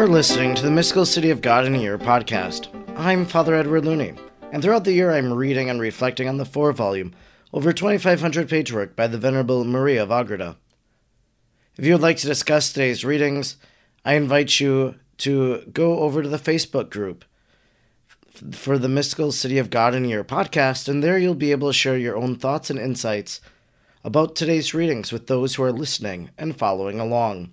are listening to the Mystical City of God in a Year podcast. I'm Father Edward Looney, and throughout the year I'm reading and reflecting on the four volume, over 2,500 page work by the Venerable Maria of Agreda. If you would like to discuss today's readings, I invite you to go over to the Facebook group for the Mystical City of God in a Year podcast, and there you'll be able to share your own thoughts and insights about today's readings with those who are listening and following along.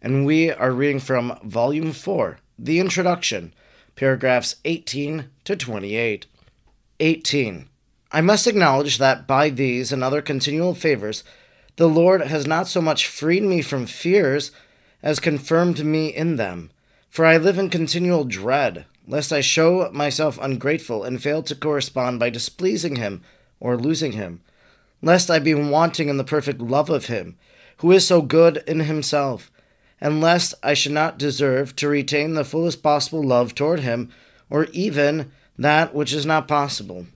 and we are reading from Volume 4, The Introduction, paragraphs 18 to 28. 18. I must acknowledge that by these and other continual favors, the Lord has not so much freed me from fears as confirmed me in them. For I live in continual dread, lest I show myself ungrateful and fail to correspond by displeasing him or losing him, lest I be wanting in the perfect love of him, who is so good in himself and lest I should not deserve to retain the fullest possible love toward him, or even that which is not possible.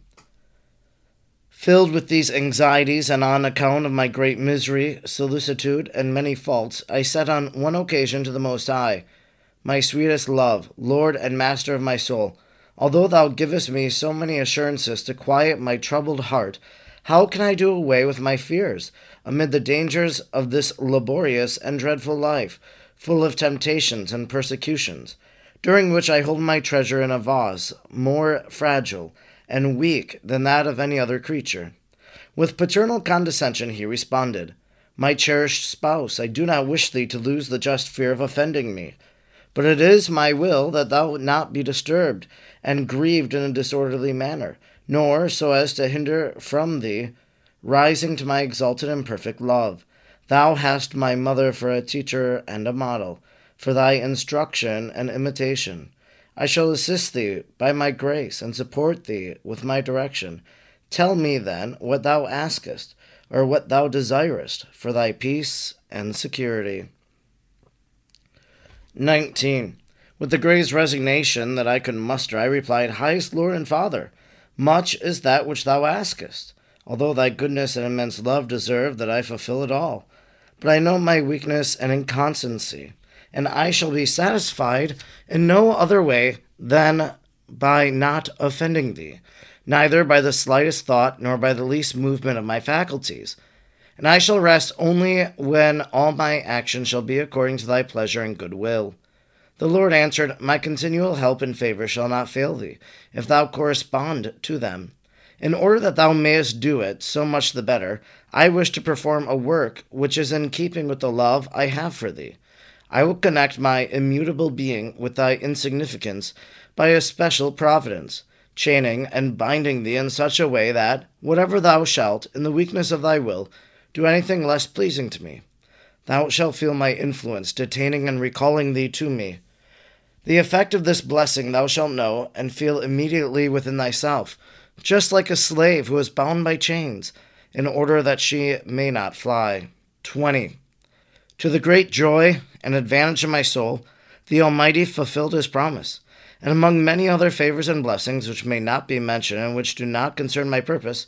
Filled with these anxieties, and on account of my great misery, solicitude, and many faults, I said on one occasion to the Most High, My sweetest love, Lord and Master of my soul, although thou givest me so many assurances to quiet my troubled heart, how can I do away with my fears? Amid the dangers of this laborious and dreadful life, full of temptations and persecutions, during which I hold my treasure in a vase more fragile and weak than that of any other creature. With paternal condescension he responded, My cherished spouse, I do not wish thee to lose the just fear of offending me. But it is my will that thou not be disturbed and grieved in a disorderly manner, nor so as to hinder from thee rising to my exalted and perfect love. Thou hast my mother for a teacher and a model, for thy instruction and imitation. I shall assist thee by my grace and support thee with my direction. Tell me then what thou askest, or what thou desirest, for thy peace and security. 19. With the greatest resignation that I could muster, I replied, Highest Lord and Father, much is that which thou askest although thy goodness and immense love deserve that I fulfill it all. But I know my weakness and inconstancy, and I shall be satisfied in no other way than by not offending thee, neither by the slightest thought nor by the least movement of my faculties. And I shall rest only when all my actions shall be according to thy pleasure and good will. The Lord answered, My continual help and favor shall not fail thee, if thou correspond to them. In order that thou mayest do it, so much the better, I wish to perform a work which is in keeping with the love I have for thee. I will connect my immutable being with thy insignificance by a special providence, chaining and binding thee in such a way that, whatever thou shalt, in the weakness of thy will, do anything less pleasing to me, thou shalt feel my influence detaining and recalling thee to me. The effect of this blessing thou shalt know and feel immediately within thyself just like a slave who is bound by chains, in order that she may not fly. 20. To the great joy and advantage of my soul, the Almighty fulfilled his promise, and among many other favors and blessings which may not be mentioned and which do not concern my purpose,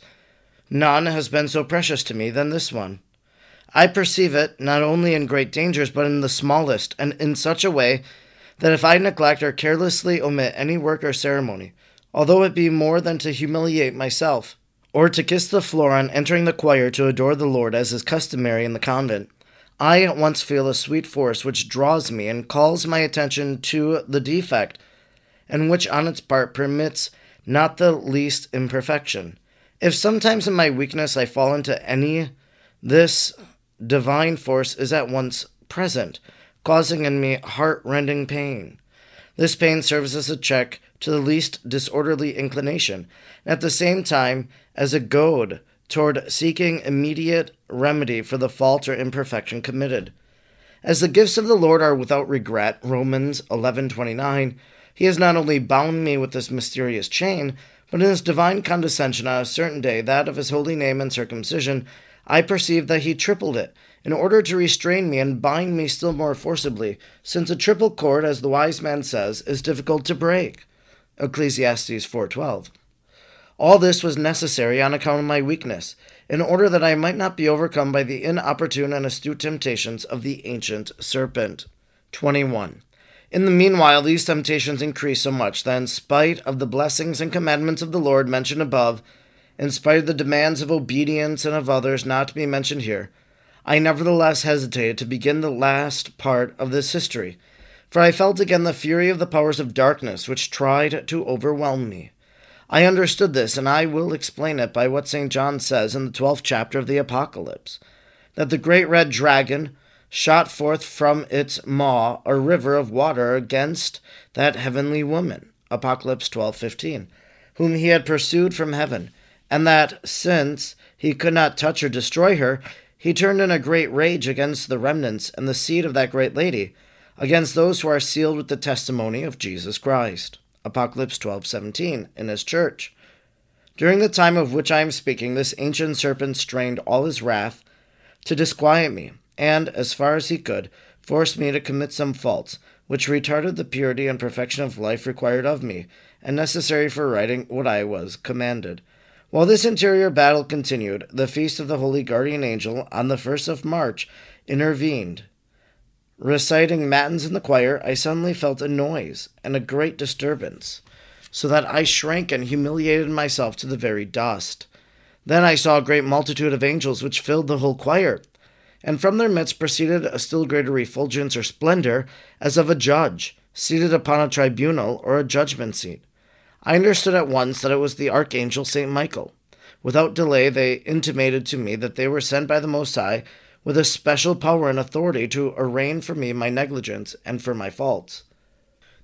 none has been so precious to me than this one. I perceive it not only in great dangers, but in the smallest, and in such a way that if I neglect or carelessly omit any work or ceremony, although it be more than to humiliate myself, or to kiss the floor on entering the choir to adore the Lord as is customary in the convent. I at once feel a sweet force which draws me and calls my attention to the defect, and which on its part permits not the least imperfection. If sometimes in my weakness I fall into any, this divine force is at once present, causing in me heart rending pain. This pain serves as a check to the least disorderly inclination, at the same time as a goad toward seeking immediate remedy for the fault or imperfection committed. As the gifts of the Lord are without regret, Romans 11:29, he has not only bound me with this mysterious chain, but in his divine condescension on a certain day, that of his holy name and circumcision, I perceive that he tripled it, in order to restrain me and bind me still more forcibly, since a triple cord, as the wise man says, is difficult to break. Ecclesiastes 4:12. All this was necessary on account of my weakness, in order that I might not be overcome by the inopportune and astute temptations of the ancient serpent. 21. In the meanwhile, these temptations increased so much that, in spite of the blessings and commandments of the Lord mentioned above, in spite of the demands of obedience and of others not to be mentioned here, I nevertheless hesitated to begin the last part of this history, for I felt again the fury of the powers of darkness which tried to overwhelm me. I understood this, and I will explain it by what St. John says in the twelfth chapter of the Apocalypse that the great red dragon shot forth from its maw a river of water against that heavenly woman, Apocalypse 12:15, whom he had pursued from heaven, and that since he could not touch or destroy her, he turned in a great rage against the remnants and the seed of that great lady, against those who are sealed with the testimony of Jesus Christ. Apocalypse 12:17 in his church. During the time of which I am speaking, this ancient serpent strained all his wrath to disquiet me, and, as far as he could, forced me to commit some faults, which retarded the purity and perfection of life required of me, and necessary for writing what I was commanded. While this interior battle continued, the feast of the Holy Guardian Angel on the first of March intervened Reciting matins in the choir, I suddenly felt a noise and a great disturbance, so that I shrank and humiliated myself to the very dust. Then I saw a great multitude of angels which filled the whole choir, and from their midst proceeded a still greater refulgence or splendor, as of a judge, seated upon a tribunal or a judgment seat. I understood at once that it was the archangel St. Michael. Without delay, they intimated to me that they were sent by the Most High with a special power and authority to arraign for me my negligence and for my faults.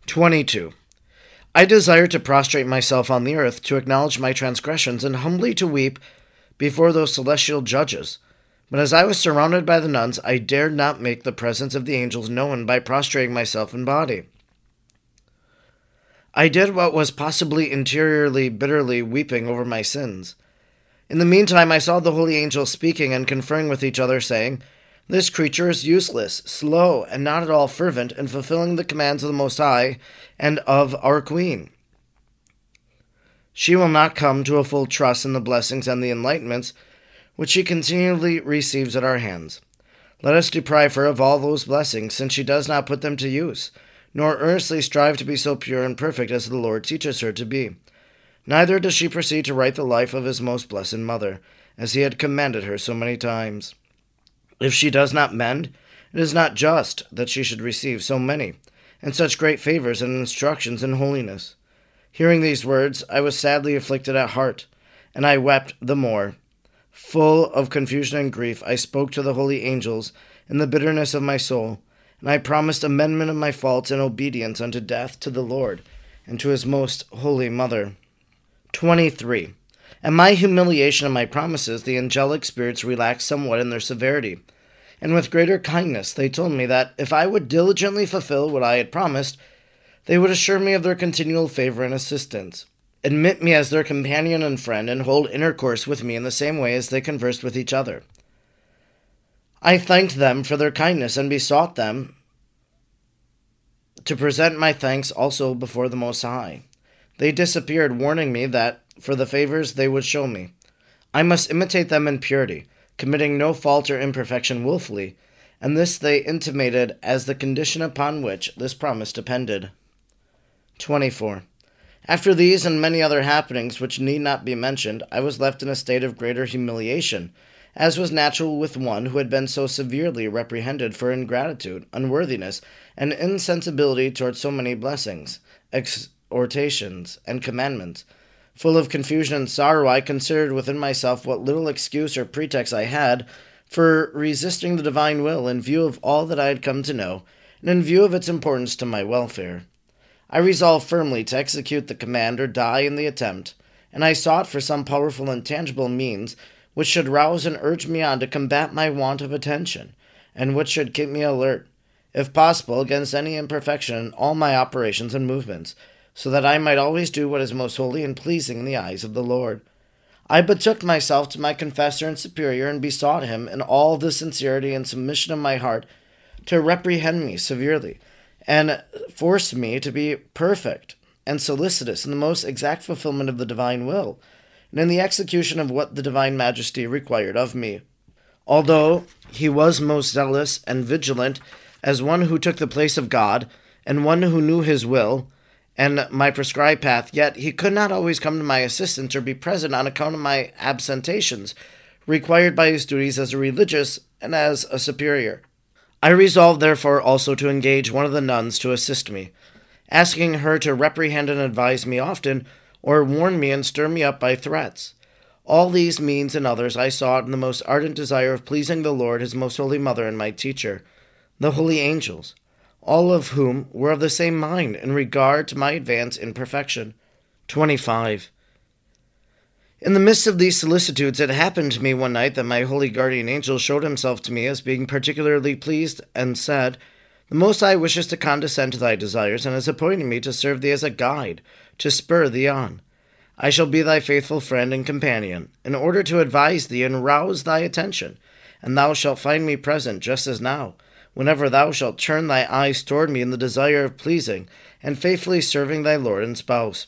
22. I desire to prostrate myself on the earth to acknowledge my transgressions and humbly to weep before those celestial judges. But as I was surrounded by the nuns, I dared not make the presence of the angels known by prostrating myself in body. I did what was possibly interiorly bitterly weeping over my sins. In the meantime, I saw the holy angels speaking and conferring with each other, saying, This creature is useless, slow, and not at all fervent in fulfilling the commands of the Most High and of our Queen. She will not come to a full trust in the blessings and the enlightenments which she continually receives at our hands. Let us deprive her of all those blessings, since she does not put them to use, nor earnestly strive to be so pure and perfect as the Lord teaches her to be. Neither does she proceed to write the life of his most blessed mother, as he had commanded her so many times. If she does not mend, it is not just that she should receive so many, and such great favors and instructions in holiness. Hearing these words, I was sadly afflicted at heart, and I wept the more. Full of confusion and grief, I spoke to the holy angels in the bitterness of my soul, and I promised amendment of my faults and obedience unto death to the Lord and to his most holy mother. 23. At my humiliation and my promises, the angelic spirits relaxed somewhat in their severity, and with greater kindness they told me that if I would diligently fulfill what I had promised, they would assure me of their continual favor and assistance, admit me as their companion and friend, and hold intercourse with me in the same way as they conversed with each other. I thanked them for their kindness and besought them to present my thanks also before the Most High. They disappeared, warning me that, for the favors they would show me, I must imitate them in purity, committing no fault or imperfection wilfully, and this they intimated as the condition upon which this promise depended. 24. After these and many other happenings which need not be mentioned, I was left in a state of greater humiliation, as was natural with one who had been so severely reprehended for ingratitude, unworthiness, and insensibility towards so many blessings, exhortations, and commandments. Full of confusion and sorrow, I considered within myself what little excuse or pretext I had for resisting the divine will in view of all that I had come to know, and in view of its importance to my welfare. I resolved firmly to execute the command or die in the attempt, and I sought for some powerful and tangible means which should rouse and urge me on to combat my want of attention, and which should keep me alert, if possible, against any imperfection in all my operations and movements, so that I might always do what is most holy and pleasing in the eyes of the Lord. I betook myself to my confessor and superior, and besought him, in all the sincerity and submission of my heart, to reprehend me severely and force me to be perfect and solicitous in the most exact fulfillment of the divine will, and in the execution of what the divine majesty required of me. Although he was most zealous and vigilant as one who took the place of God, and one who knew his will, and my prescribed path, yet he could not always come to my assistance or be present on account of my absentations, required by his duties as a religious and as a superior. I resolved, therefore, also to engage one of the nuns to assist me, asking her to reprehend and advise me often, or warn me and stir me up by threats. All these means and others I sought in the most ardent desire of pleasing the Lord, his most holy mother, and my teacher, the holy angels, all of whom were of the same mind in regard to my advance in perfection. 25. In the midst of these solicitudes, it happened to me one night that my holy guardian angel showed himself to me as being particularly pleased, and said, The Most High wishes to condescend to thy desires, and has appointed me to serve thee as a guide, to spur thee on. I shall be thy faithful friend and companion, in order to advise thee and rouse thy attention, and thou shalt find me present just as now, whenever thou shalt turn thy eyes toward me in the desire of pleasing and faithfully serving thy Lord and spouse.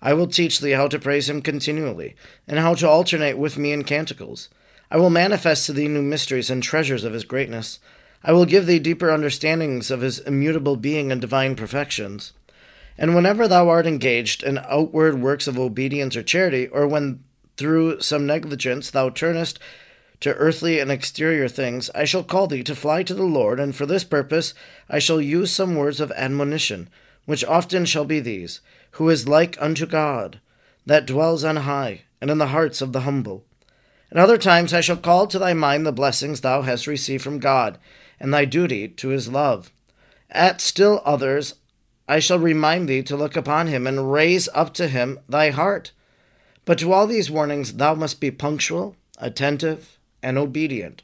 I will teach thee how to praise him continually, and how to alternate with me in canticles. I will manifest to thee new mysteries and treasures of his greatness. I will give thee deeper understandings of his immutable being and divine perfections. And whenever thou art engaged in outward works of obedience or charity, or when through some negligence thou turnest to earthly and exterior things, I shall call thee to fly to the Lord, and for this purpose I shall use some words of admonition, which often shall be these who is like unto God, that dwells on high, and in the hearts of the humble. At other times I shall call to thy mind the blessings thou hast received from God, and thy duty to his love. At still others I shall remind thee to look upon him, and raise up to him thy heart. But to all these warnings thou must be punctual, attentive, and obedient.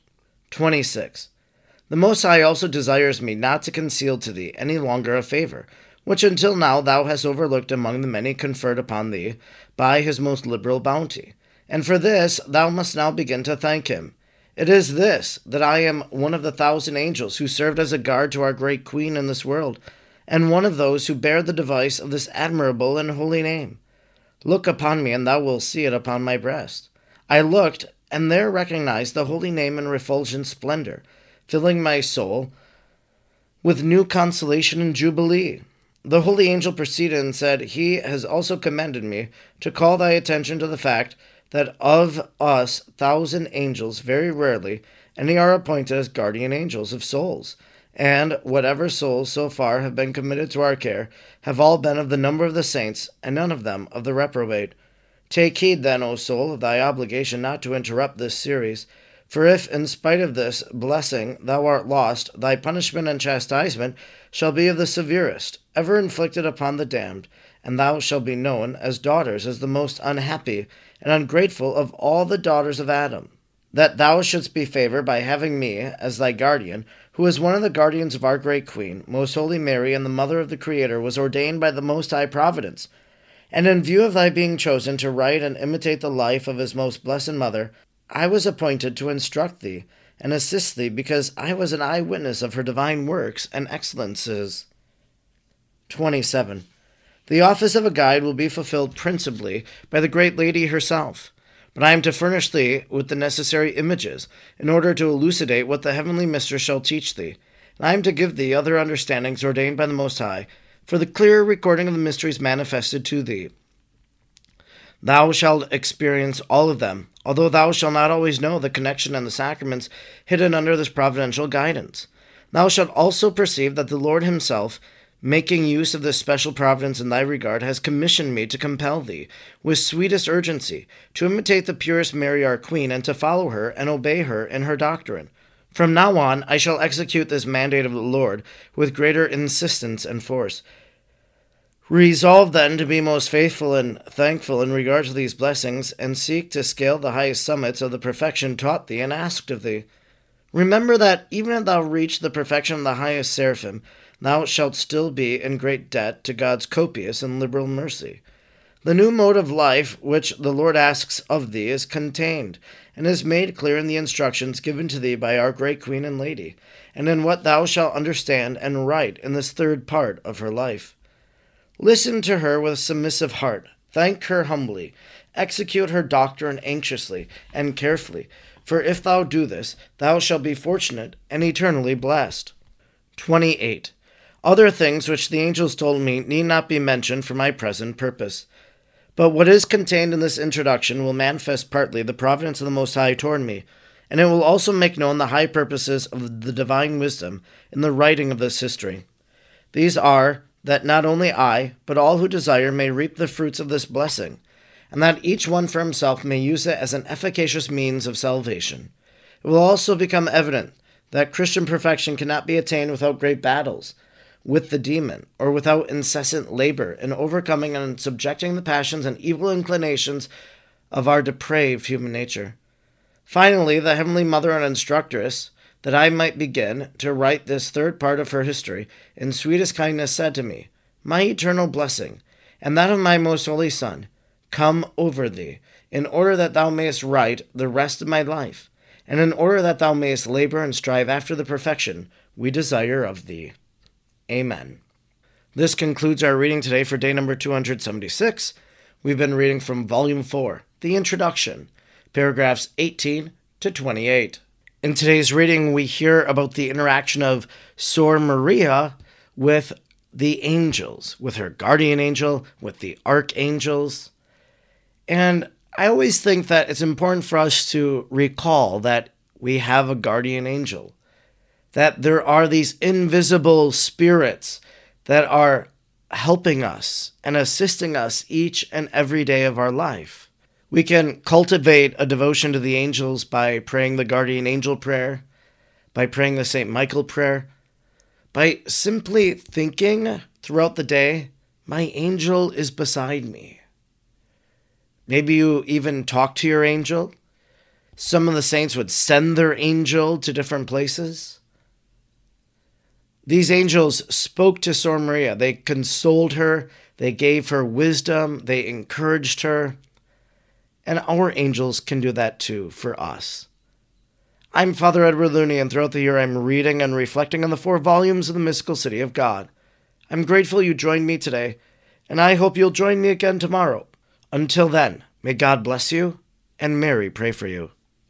26. The Most High also desires me not to conceal to thee any longer a favor, which until now thou hast overlooked among the many conferred upon thee by his most liberal bounty. And for this thou must now begin to thank him. It is this, that I am one of the thousand angels who served as a guard to our great Queen in this world, and one of those who bear the device of this admirable and holy name. Look upon me, and thou wilt see it upon my breast. I looked, and there recognized the holy name in refulgent splendor, filling my soul with new consolation and jubilee. The holy angel proceeded and said, He has also commanded me to call thy attention to the fact that of us thousand angels, very rarely, any are appointed as guardian angels of souls. And whatever souls so far have been committed to our care have all been of the number of the saints, and none of them of the reprobate. Take heed, then, O soul, of thy obligation not to interrupt this series. For if, in spite of this blessing, thou art lost, thy punishment and chastisement shall be of the severest, ever inflicted upon the damned, and thou shalt be known as daughters as the most unhappy and ungrateful of all the daughters of Adam. That thou shouldst be favored by having me as thy guardian, who is one of the guardians of our great Queen, most holy Mary, and the mother of the Creator, was ordained by the Most High Providence. And in view of thy being chosen to write and imitate the life of his most blessed mother, I was appointed to instruct thee and assist thee because I was an eyewitness of her divine works and excellences. 27. The office of a guide will be fulfilled principally by the great lady herself, but I am to furnish thee with the necessary images in order to elucidate what the heavenly mistress shall teach thee, and I am to give thee other understandings ordained by the Most High for the clear recording of the mysteries manifested to thee. Thou shalt experience all of them, although thou shalt not always know the connection and the sacraments hidden under this providential guidance. Thou shalt also perceive that the Lord Himself, making use of this special providence in thy regard, has commissioned me to compel thee, with sweetest urgency, to imitate the purest Mary our Queen, and to follow her and obey her in her doctrine. From now on, I shall execute this mandate of the Lord with greater insistence and force. Resolve then to be most faithful and thankful in regard to these blessings, and seek to scale the highest summits of the perfection taught thee and asked of thee. Remember that even if thou reach the perfection of the highest seraphim, thou shalt still be in great debt to God's copious and liberal mercy. The new mode of life which the Lord asks of thee is contained, and is made clear in the instructions given to thee by our great Queen and Lady, and in what thou shalt understand and write in this third part of her life. Listen to her with submissive heart, thank her humbly, execute her doctrine anxiously and carefully, for if thou do this, thou shalt be fortunate and eternally blessed. 28. Other things which the angels told me need not be mentioned for my present purpose. But what is contained in this introduction will manifest partly the providence of the Most High toward me, and it will also make known the high purposes of the divine wisdom in the writing of this history. These are that not only I, but all who desire may reap the fruits of this blessing, and that each one for himself may use it as an efficacious means of salvation. It will also become evident that Christian perfection cannot be attained without great battles with the demon, or without incessant labor in overcoming and subjecting the passions and evil inclinations of our depraved human nature. Finally, the Heavenly Mother and Instructress, that I might begin to write this third part of her history, in sweetest kindness said to me, My eternal blessing, and that of my most holy Son, come over thee, in order that thou mayest write the rest of my life, and in order that thou mayest labor and strive after the perfection we desire of thee. Amen. This concludes our reading today for day number 276. We've been reading from Volume 4, The Introduction, paragraphs 18 to 28. In today's reading, we hear about the interaction of Sor Maria with the angels, with her guardian angel, with the archangels. And I always think that it's important for us to recall that we have a guardian angel that there are these invisible spirits that are helping us and assisting us each and every day of our life. We can cultivate a devotion to the angels by praying the guardian angel prayer, by praying the St. Michael prayer, by simply thinking throughout the day, my angel is beside me. Maybe you even talk to your angel. Some of the saints would send their angel to different places. These angels spoke to Sor Maria. They consoled her, they gave her wisdom, they encouraged her. And our angels can do that too for us. I'm Father Edward Looney, and throughout the year I'm reading and reflecting on the four volumes of the Mystical City of God. I'm grateful you joined me today, and I hope you'll join me again tomorrow. Until then, may God bless you, and Mary pray for you.